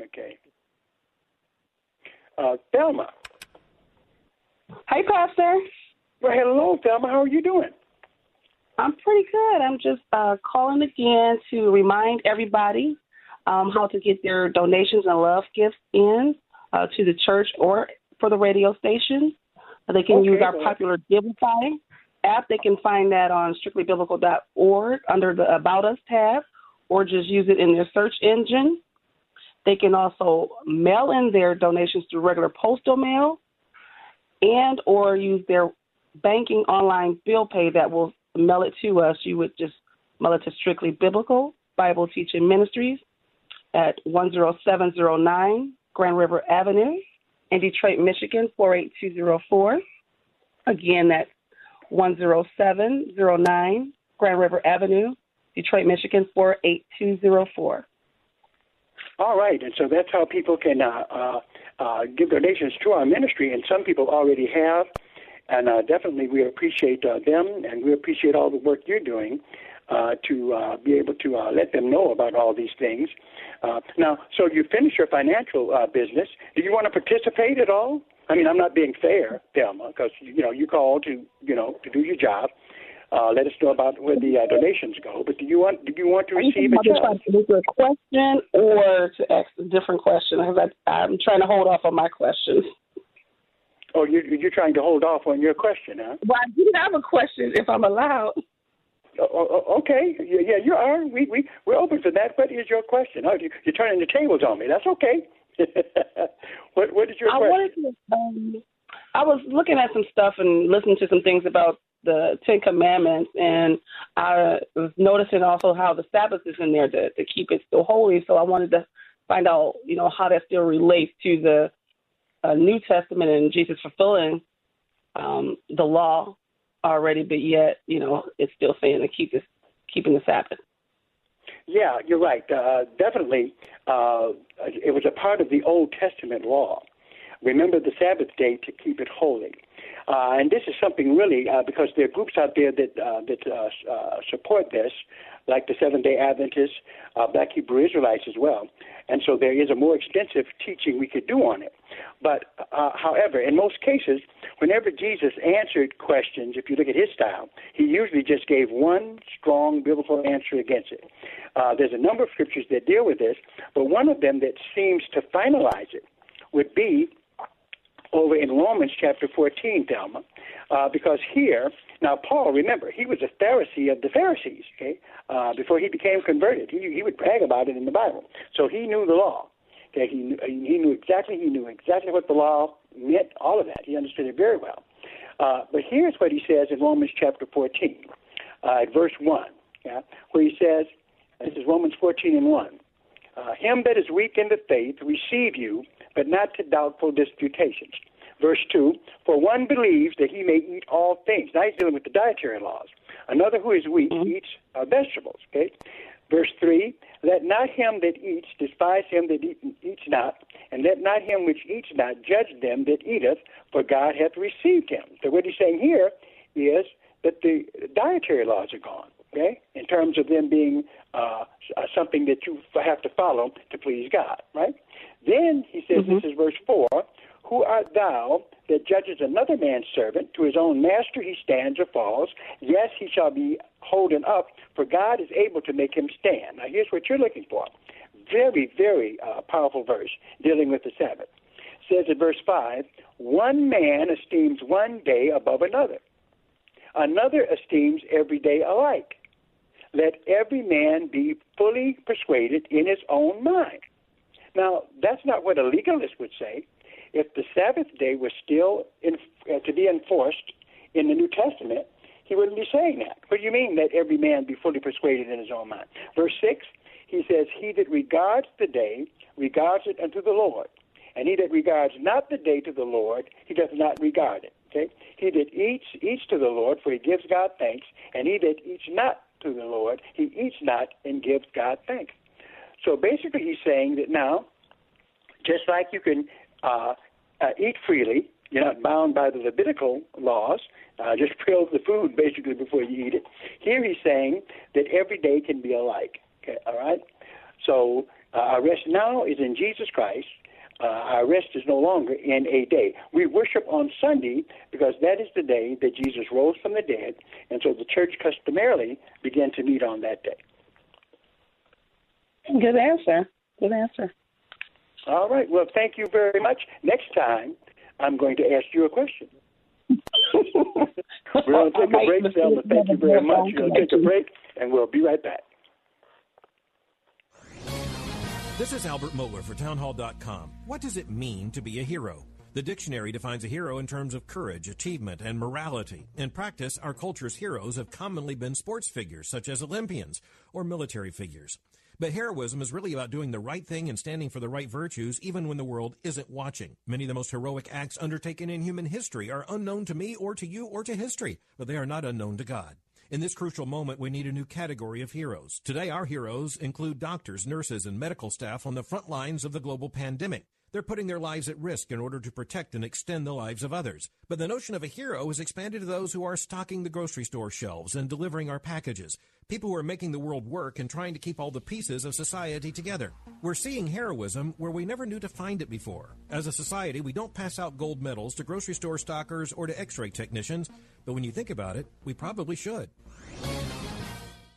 Okay. Uh, Thelma. Hey, Pastor. Well, hello, Thelma. How are you doing? I'm pretty good. I'm just uh, calling again to remind everybody um, how to get their donations and love gifts in uh, to the church or for the radio station. They can Okay, use our popular Givelify app. They can find that on strictlybiblical.org under the About Us tab, or just use it in their search engine. They can also mail in their donations through regular postal mail, and or use their banking online bill pay that will mail it to us. You would just mail it to Strictly Biblical Bible Teaching Ministries at 10709 Grand River Avenue in Detroit, Michigan 48204. Again, that's 10709 Grand River Avenue, Detroit, Michigan 48204. All right, and so that's how people can uh, uh, uh, give donations to our ministry, and some people already have, and uh, definitely we appreciate uh, them, and we appreciate all the work you're doing uh, to uh, be able to uh, let them know about all these things. Uh, now, so you finish your financial uh, business. Do you want to participate at all? I mean, I'm not being fair, Thelma, because you know you called to you know to do your job. Uh, let us know about where the uh, donations go. But do you want do you want to receive? Just a question or to ask a different question? Because I'm trying to hold off on my questions. Oh, you, you're trying to hold off on your question, huh? Well, I do have a question, if I'm allowed. Oh, oh, okay, yeah, you are. We we we're open for that. What is your question? Oh, you, you're turning the tables on me. That's okay. what what is your I question? wanted to. Um, I was looking at some stuff and listening to some things about the Ten Commandments, and I was noticing also how the Sabbath is in there to to keep it still holy. So I wanted to find out, you know, how that still relates to the uh, New Testament and Jesus fulfilling um, the law already, but yet, you know, it's still saying to keep this, keeping the Sabbath. Yeah, you're right. Uh, definitely, uh, it was a part of the Old Testament law. Remember the Sabbath day to keep it holy. Uh, and this is something really uh, because there are groups out there that uh, that uh, uh, support this, like the Seventh Day Adventists, uh, Black Hebrew Israelites as well. And so there is a more extensive teaching we could do on it. But uh, however, in most cases, whenever Jesus answered questions, if you look at his style, he usually just gave one strong biblical answer against it. Uh, there's a number of scriptures that deal with this, but one of them that seems to finalize it would be over in Romans chapter 14, Thelma, uh, because here, now Paul, remember, he was a Pharisee of the Pharisees, okay, uh, before he became converted. He, he would brag about it in the Bible. So he knew the law. Okay, he, he knew exactly, he knew exactly what the law meant, all of that. He understood it very well. Uh, but here's what he says in Romans chapter 14, uh, at verse 1, yeah, where he says, this is Romans 14 and 1. Uh, him that is weak in the faith receive you, but not to doubtful disputations. Verse 2 For one believes that he may eat all things. Now he's dealing with the dietary laws. Another who is weak mm-hmm. eats uh, vegetables. Okay? Verse 3 Let not him that eats despise him that eat, eats not, and let not him which eats not judge them that eateth, for God hath received him. So what he's saying here is that the dietary laws are gone okay, in terms of them being uh, uh, something that you have to follow to please God, right? Then he says, mm-hmm. this is verse 4 Who art thou that judges another man's servant? To his own master he stands or falls. Yes, he shall be holden up, for God is able to make him stand. Now, here's what you're looking for. Very, very uh, powerful verse dealing with the Sabbath. It says in verse 5 One man esteems one day above another, another esteems every day alike. Let every man be fully persuaded in his own mind. Now, that's not what a legalist would say. If the Sabbath day was still in, uh, to be enforced in the New Testament, he wouldn't be saying that. What do you mean, let every man be fully persuaded in his own mind? Verse 6, he says, He that regards the day regards it unto the Lord. And he that regards not the day to the Lord, he does not regard it. Okay? He that eats, eats to the Lord, for he gives God thanks. And he that eats not to the Lord, he eats not and gives God thanks. So basically, he's saying that now, just like you can uh, uh, eat freely, you're not bound by the Levitical laws. Uh, just peel the food basically before you eat it. Here he's saying that every day can be alike. Okay, all right. So uh, our rest now is in Jesus Christ. Uh, our rest is no longer in a day. We worship on Sunday because that is the day that Jesus rose from the dead, and so the church customarily began to meet on that day. Good answer. Good answer. All right. Well, thank you very much. Next time, I'm going to ask you a question. We're going to take a break, Selma. Thank you very much. We'll take a break, and we'll be right back. This is Albert Mohler for Townhall.com. What does it mean to be a hero? The dictionary defines a hero in terms of courage, achievement, and morality. In practice, our culture's heroes have commonly been sports figures, such as Olympians or military figures. But heroism is really about doing the right thing and standing for the right virtues, even when the world isn't watching. Many of the most heroic acts undertaken in human history are unknown to me or to you or to history, but they are not unknown to God. In this crucial moment, we need a new category of heroes. Today, our heroes include doctors, nurses, and medical staff on the front lines of the global pandemic. They're putting their lives at risk in order to protect and extend the lives of others. But the notion of a hero has expanded to those who are stocking the grocery store shelves and delivering our packages. People who are making the world work and trying to keep all the pieces of society together. We're seeing heroism where we never knew to find it before. As a society, we don't pass out gold medals to grocery store stockers or to x-ray technicians, but when you think about it, we probably should.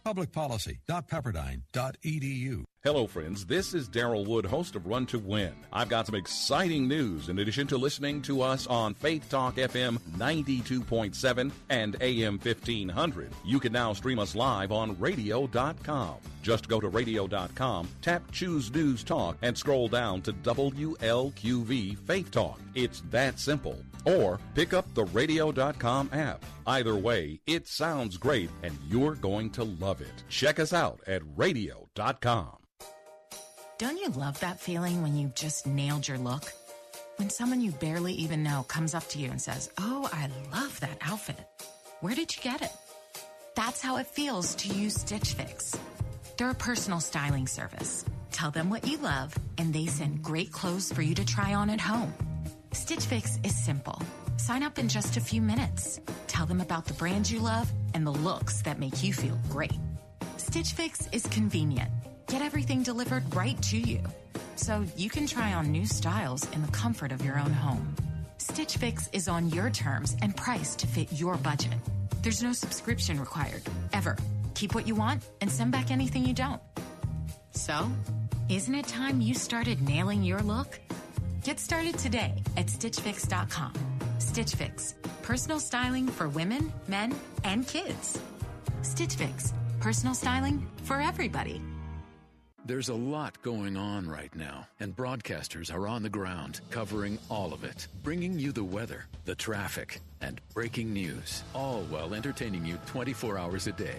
Publicpolicy.pepperdine.edu. Hello, friends. This is Daryl Wood, host of Run to Win. I've got some exciting news in addition to listening to us on Faith Talk FM 92.7 and AM 1500. You can now stream us live on radio.com. Just go to radio.com, tap Choose News Talk, and scroll down to WLQV Faith Talk. It's that simple. Or pick up the radio.com app. Either way, it sounds great and you're going to love it. Check us out at radio.com. Don't you love that feeling when you've just nailed your look? When someone you barely even know comes up to you and says, Oh, I love that outfit. Where did you get it? That's how it feels to use Stitch Fix. They're a personal styling service. Tell them what you love, and they send great clothes for you to try on at home. Stitch Fix is simple. Sign up in just a few minutes. Tell them about the brands you love and the looks that make you feel great. Stitch Fix is convenient. Get everything delivered right to you. So you can try on new styles in the comfort of your own home. Stitch Fix is on your terms and priced to fit your budget. There's no subscription required, ever. Keep what you want and send back anything you don't. So, isn't it time you started nailing your look? Get started today at StitchFix.com. Stitch Fix, personal styling for women, men, and kids. Stitch Fix, personal styling for everybody. There's a lot going on right now, and broadcasters are on the ground covering all of it, bringing you the weather, the traffic, and breaking news, all while entertaining you 24 hours a day.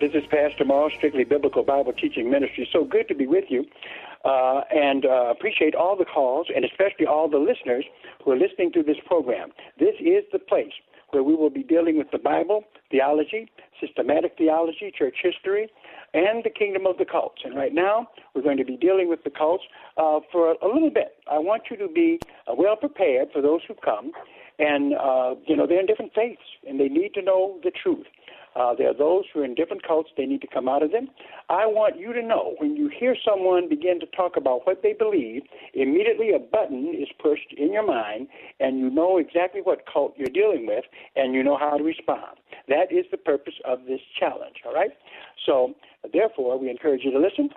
This is Pastor Moss, Strictly Biblical Bible Teaching Ministry. So good to be with you, uh, and uh, appreciate all the calls, and especially all the listeners who are listening to this program. This is the place where we will be dealing with the Bible, theology, systematic theology, church history, and the kingdom of the cults. And right now, we're going to be dealing with the cults uh, for a little bit. I want you to be uh, well prepared for those who come, and uh, you know they're in different faiths, and they need to know the truth. Uh, there are those who are in different cults, they need to come out of them. I want you to know when you hear someone begin to talk about what they believe, immediately a button is pushed in your mind, and you know exactly what cult you're dealing with, and you know how to respond. That is the purpose of this challenge, all right? So, therefore, we encourage you to listen.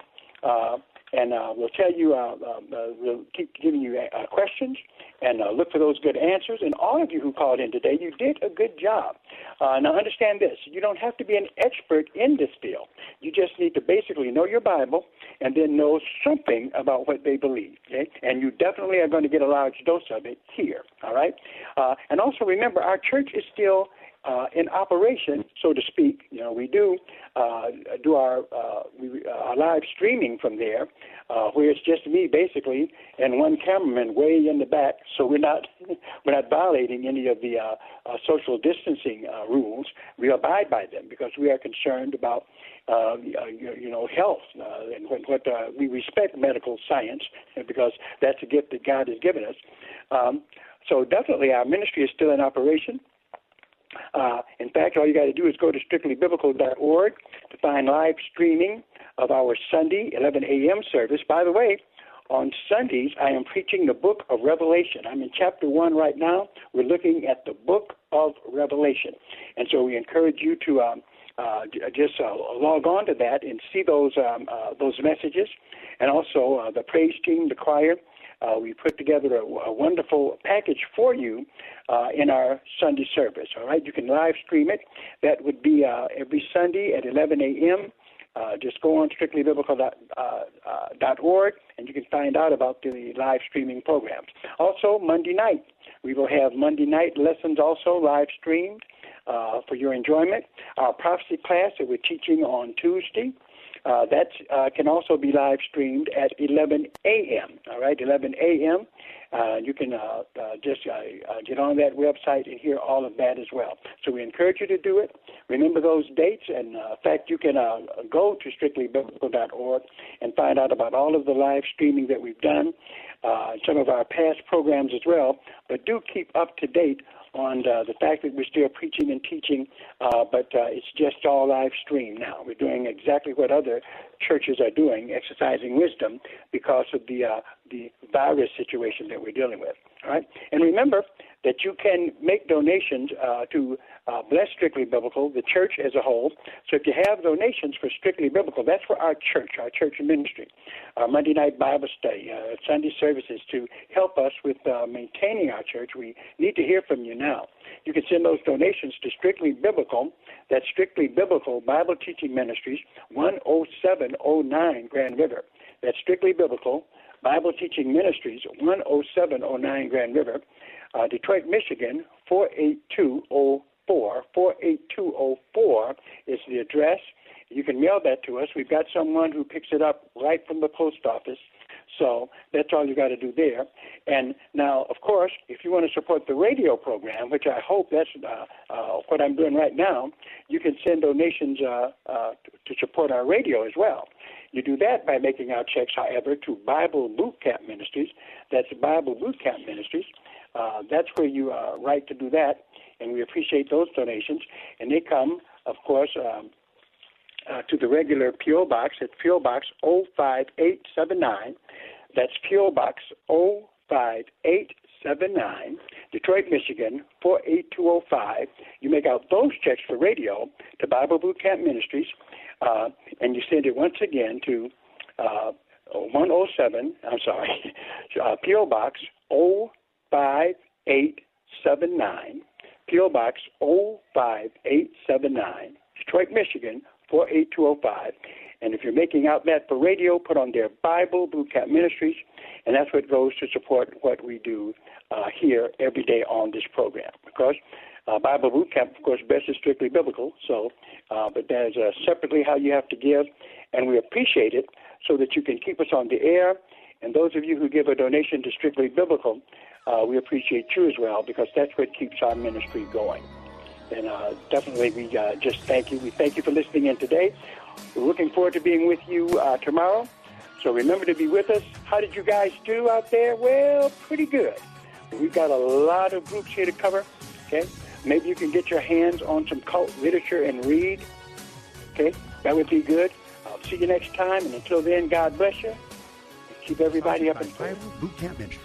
Uh, and uh, we'll tell you, uh, um, uh, we'll keep giving you uh, questions and uh, look for those good answers. And all of you who called in today, you did a good job. Uh, now, understand this you don't have to be an expert in this field. You just need to basically know your Bible and then know something about what they believe. Okay? And you definitely are going to get a large dose of it here. All right? Uh, and also remember, our church is still uh, in operation, so to speak. You know, we do uh, do our uh, we, uh, our live streaming from there, uh, where it's just me basically and one cameraman way in the back. So we're not we're not violating any of the uh, social distancing rules. We abide by them because we are concerned about you, know health and what, what we respect medical science because that's a gift that God has given us. Um, so definitely, our ministry is still in operation. Uh, in fact, all you got to do is go to strictlybiblical.org to find live streaming of our Sunday 11 a.m. service. By the way, on Sundays, I am preaching the book of Revelation. I'm in chapter one right now. We're looking at the book of Revelation. And so we encourage you to um, uh, just uh, log on to that and see those, um, uh, those messages. And also uh, the praise team, the choir. Uh, we put together a, a wonderful package for you uh, in our Sunday service. All right, you can live stream it. That would be uh, every Sunday at 11 a.m. uh, just go on strictlybiblical.org uh, and you can find out about the live streaming programs. Also, Monday night, we will have Monday night lessons also live streamed uh, for your enjoyment. Our prophecy class that we're teaching on Tuesday. Uh, that uh, can also be live streamed at 11 a.m. All right, 11 a.m. Uh, you can uh, uh, just uh, get on that website and hear all of that as well. So we encourage you to do it. Remember those dates, and in fact, you can go to strictlybiblical.org and find out about all of the live streaming that we've done, some of our past programs as well. But do keep up to date on uh, the fact that we're still preaching and teaching, uh, but uh, it's just all live stream now. We're doing exactly what other churches are doing, exercising wisdom because of the uh, the virus situation that we're dealing with. Right, and remember that you can make donations uh, to uh, Bless Strictly Biblical, the church as a whole. So if you have donations for Strictly Biblical, that's for our church, our church ministry, our Monday night Bible study, uh, Sunday services to help us with uh, maintaining our church. We need to hear from you now. You can send those donations to Strictly Biblical. That's Strictly Biblical Bible Teaching Ministries, 10709 Grand River. That's Strictly Biblical Bible Teaching Ministries, 10709 Grand River, uh, Detroit, Michigan, 48204. 48204 is the address. You can mail that to us. We've got someone who picks it up right from the post office. So that's all you got to do there. And now, of course, if you want to support the radio program, which I hope that's uh, uh, what I'm doing right now, you can send donations uh, uh, to support our radio as well. You do that by making our checks, however, to Bible Boot Camp Ministries. That's Bible Boot Camp Ministries. Uh, that's where you uh, write to do that, and we appreciate those donations. And they come, of course, um, uh, to the regular PO box at PO Box 05879. That's PO Box 05879, Detroit, Michigan 48205. You make out those checks for radio to Bible Boot Camp Ministries, uh, and you send it once again to uh, 107. I'm sorry, uh, PO Box 05879, PO Box 05879, Detroit, Michigan 48205. And if you're making out that for radio, put on their Bible Boot Camp Ministries, and that's what goes to support what we do uh, here every day on this program. Because uh, Bible Boot Camp, of course, best is strictly biblical. So, uh, but there's uh, separately how you have to give, and we appreciate it so that you can keep us on the air. And those of you who give a donation to Strictly Biblical, uh, we appreciate you as well because that's what keeps our ministry going. And uh, definitely, we uh, just thank you. We thank you for listening in today. We're looking forward to being with you uh, tomorrow. So remember to be with us. How did you guys do out there? Well, pretty good. We've got a lot of groups here to cover. Okay, maybe you can get your hands on some cult literature and read. Okay, that would be good. I'll see you next time, and until then, God bless you. Keep everybody up in prayer. Boot Camp Ministry.